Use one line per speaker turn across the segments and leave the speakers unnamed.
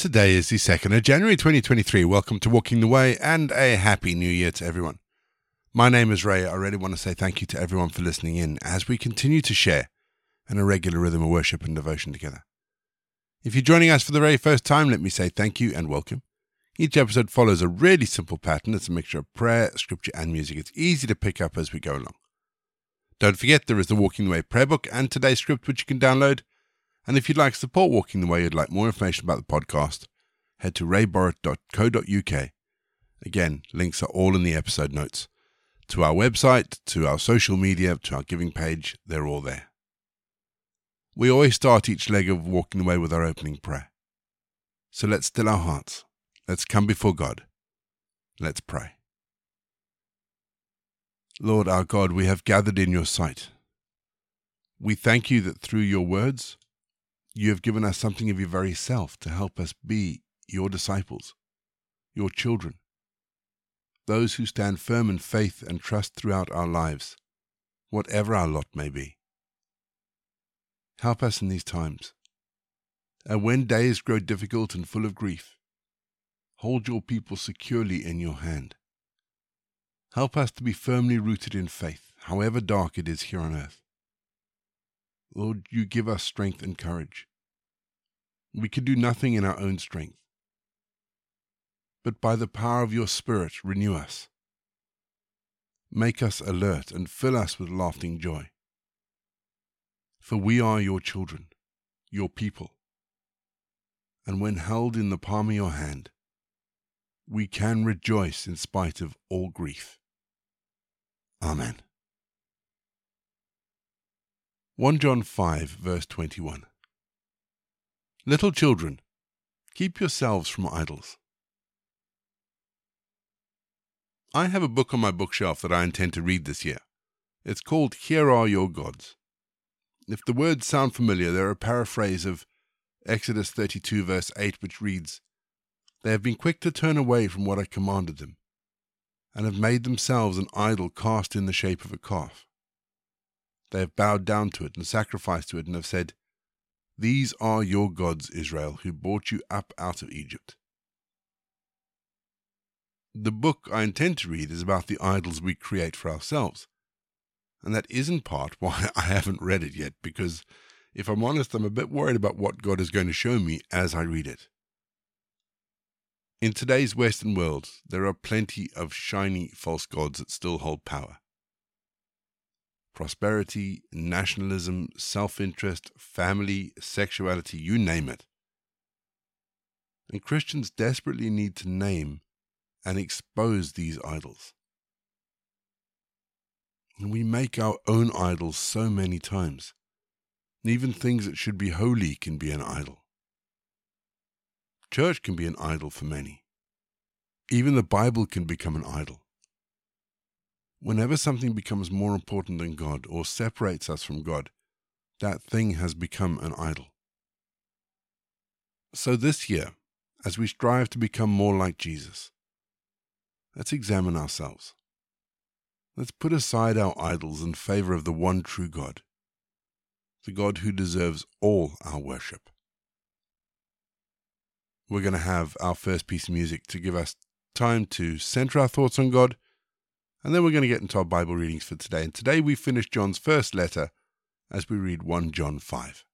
Today is the 2nd of January 2023. Welcome to Walking the Way and a happy new year to everyone. My name is Ray. I really want to say thank you to everyone for listening in as we continue to share in a regular rhythm of worship and devotion together. If you're joining us for the very first time, let me say thank you and welcome. Each episode follows a really simple pattern. It's a mixture of prayer, scripture, and music. It's easy to pick up as we go along. Don't forget, there is the Walking the Way prayer book and today's script, which you can download. And if you'd like support Walking the Way, you'd like more information about the podcast, head to rayborrett.co.uk. Again, links are all in the episode notes. To our website, to our social media, to our giving page, they're all there. We always start each leg of Walking the Way with our opening prayer. So let's still our hearts. Let's come before God. Let's pray. Lord our God, we have gathered in your sight. We thank you that through your words, you have given us something of your very self to help us be your disciples, your children, those who stand firm in faith and trust throughout our lives, whatever our lot may be. Help us in these times. And when days grow difficult and full of grief, hold your people securely in your hand. Help us to be firmly rooted in faith, however dark it is here on earth. Lord, you give us strength and courage. We can do nothing in our own strength, but by the power of your Spirit, renew us. Make us alert and fill us with laughing joy. For we are your children, your people, and when held in the palm of your hand, we can rejoice in spite of all grief. Amen. 1 John 5, verse 21. Little children, keep yourselves from idols. I have a book on my bookshelf that I intend to read this year. It's called Here Are Your Gods. If the words sound familiar, they're a paraphrase of Exodus 32, verse 8, which reads, They have been quick to turn away from what I commanded them, and have made themselves an idol cast in the shape of a calf. They have bowed down to it and sacrificed to it and have said, These are your gods, Israel, who brought you up out of Egypt. The book I intend to read is about the idols we create for ourselves. And that is in part why I haven't read it yet, because if I'm honest, I'm a bit worried about what God is going to show me as I read it. In today's Western world, there are plenty of shiny false gods that still hold power prosperity, nationalism, self interest, family, sexuality, you name it. And Christians desperately need to name and expose these idols. And we make our own idols so many times. Even things that should be holy can be an idol. Church can be an idol for many. Even the Bible can become an idol. Whenever something becomes more important than God or separates us from God, that thing has become an idol. So this year, as we strive to become more like Jesus, let's examine ourselves. Let's put aside our idols in favor of the one true God, the God who deserves all our worship. We're going to have our first piece of music to give us time to center our thoughts on God and then we're going to get into our Bible readings for today. And today we finish John's first letter as we read 1 John 5.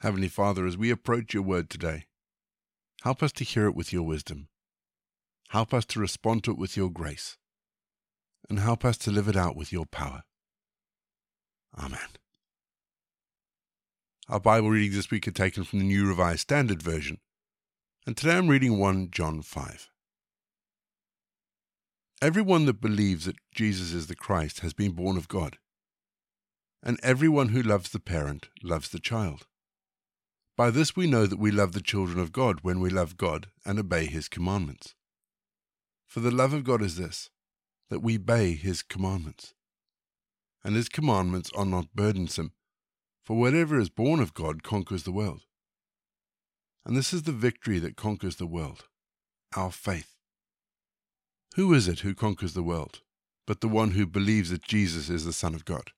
Heavenly Father, as we approach your word today, help us to hear it with your wisdom. Help us to respond to it with your grace. And help us to live it out with your power. Amen. Our Bible readings this week are taken from the New Revised Standard Version, and today I'm reading 1 John 5. Everyone that believes that Jesus is the Christ has been born of God, and everyone who loves the parent loves the child. By this we know that we love the children of God when we love God and obey his commandments. For the love of God is this, that we obey his commandments. And his commandments are not burdensome, for whatever is born of God conquers the world. And this is the victory that conquers the world, our faith. Who is it who conquers the world, but the one who believes that Jesus is the Son of God?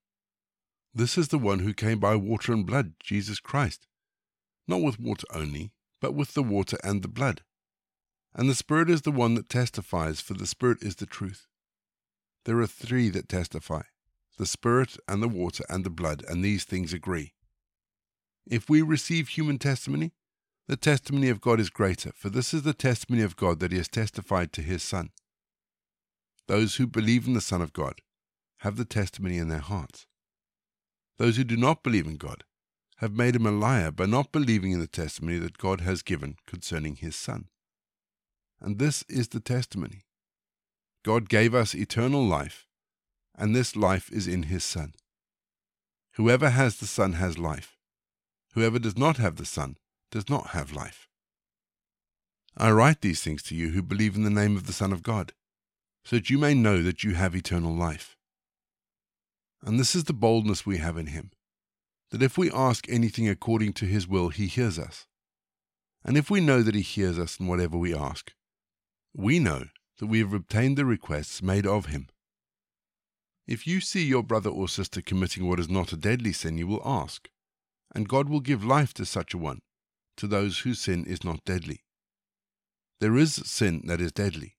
This is the one who came by water and blood, Jesus Christ not with water only, but with the water and the blood. And the Spirit is the one that testifies, for the Spirit is the truth. There are three that testify the Spirit and the water and the blood, and these things agree. If we receive human testimony, the testimony of God is greater, for this is the testimony of God that He has testified to His Son. Those who believe in the Son of God have the testimony in their hearts. Those who do not believe in God have made him a liar by not believing in the testimony that God has given concerning his Son. And this is the testimony God gave us eternal life, and this life is in his Son. Whoever has the Son has life. Whoever does not have the Son does not have life. I write these things to you who believe in the name of the Son of God, so that you may know that you have eternal life. And this is the boldness we have in him that if we ask anything according to his will, he hears us. And if we know that he hears us in whatever we ask, we know that we have obtained the requests made of him. If you see your brother or sister committing what is not a deadly sin, you will ask, and God will give life to such a one, to those whose sin is not deadly. There is sin that is deadly.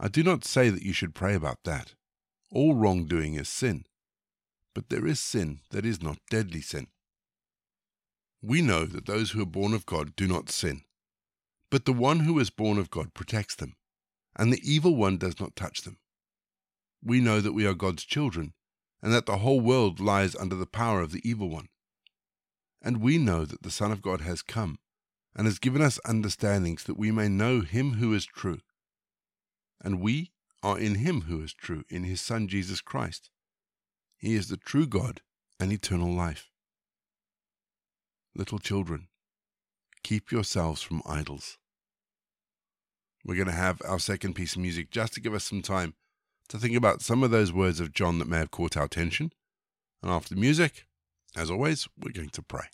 I do not say that you should pray about that. All wrongdoing is sin but there is sin that is not deadly sin. We know that those who are born of God do not sin, but the one who is born of God protects them, and the evil one does not touch them. We know that we are God's children, and that the whole world lies under the power of the evil one. And we know that the Son of God has come, and has given us understandings that we may know him who is true. And we are in him who is true, in his Son Jesus Christ. He is the true God and eternal life. Little children, keep yourselves from idols. We're going to have our second piece of music just to give us some time to think about some of those words of John that may have caught our attention. And after the music, as always, we're going to pray.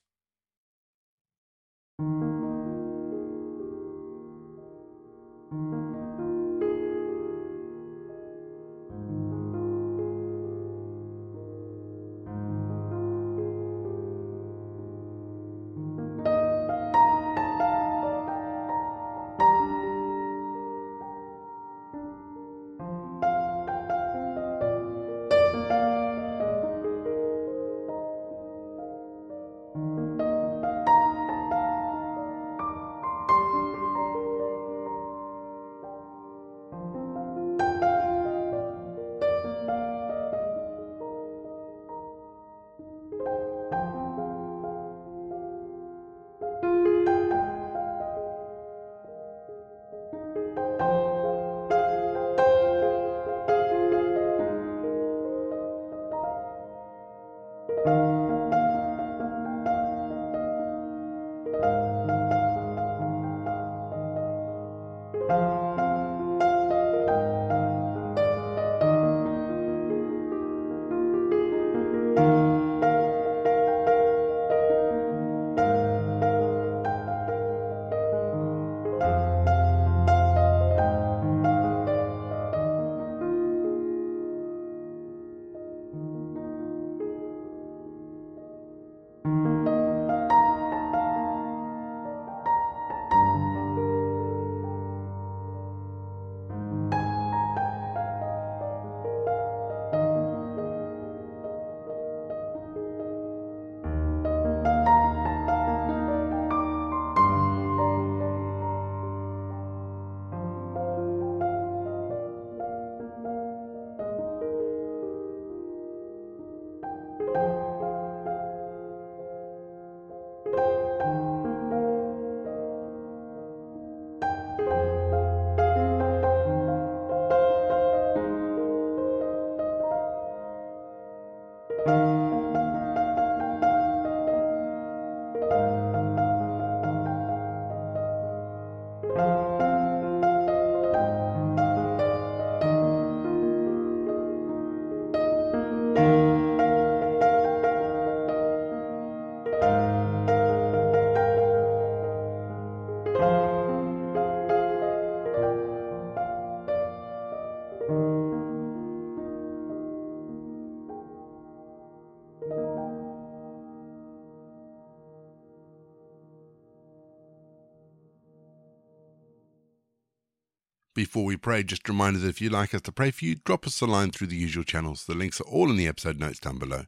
Before we pray, just a reminder that if you'd like us to pray for you, drop us a line through the usual channels. The links are all in the episode notes down below.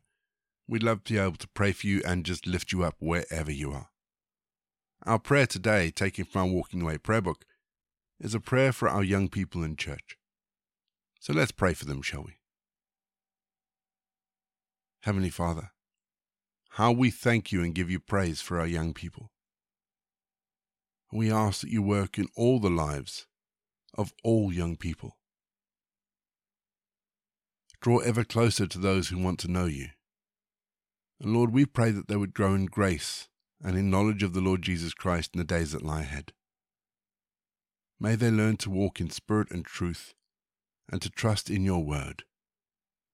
We'd love to be able to pray for you and just lift you up wherever you are. Our prayer today, taken from our Walking the Way prayer book, is a prayer for our young people in church. So let's pray for them, shall we? Heavenly Father, how we thank you and give you praise for our young people. We ask that you work in all the lives of all young people. Draw ever closer to those who want to know you. And Lord, we pray that they would grow in grace and in knowledge of the Lord Jesus Christ in the days that lie ahead. May they learn to walk in spirit and truth and to trust in your word,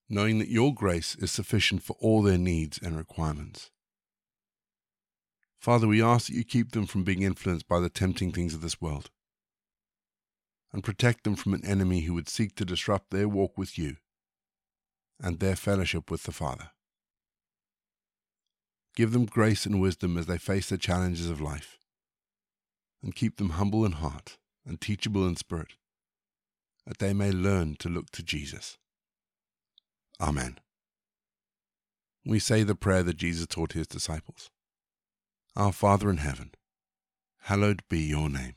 knowing that your grace is sufficient for all their needs and requirements. Father, we ask that you keep them from being influenced by the tempting things of this world and protect them from an enemy who would seek to disrupt their walk with you and their fellowship with the Father. Give them grace and wisdom as they face the challenges of life, and keep them humble in heart and teachable in spirit, that they may learn to look to Jesus. Amen. We say the prayer that Jesus taught his disciples Our Father in heaven, hallowed be your name.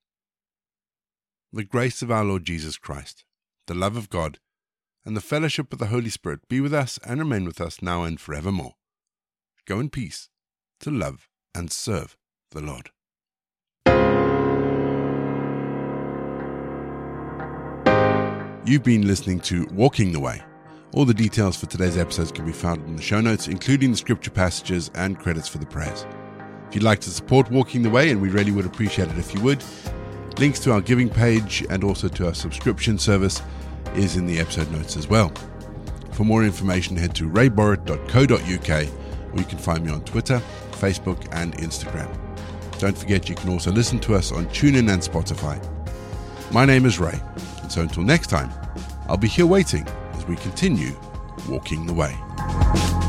The grace of our Lord Jesus Christ, the love of God, and the fellowship of the Holy Spirit be with us and remain with us now and forevermore. Go in peace to love and serve the Lord. You've been listening to Walking the Way. All the details for today's episodes can be found in the show notes, including the scripture passages and credits for the prayers. If you'd like to support Walking the Way, and we really would appreciate it if you would, links to our giving page and also to our subscription service is in the episode notes as well. For more information, head to rayborrett.co.uk or you can find me on Twitter, Facebook, and Instagram. Don't forget you can also listen to us on TuneIn and Spotify. My name is Ray, and so until next time, I'll be here waiting as we continue walking the way.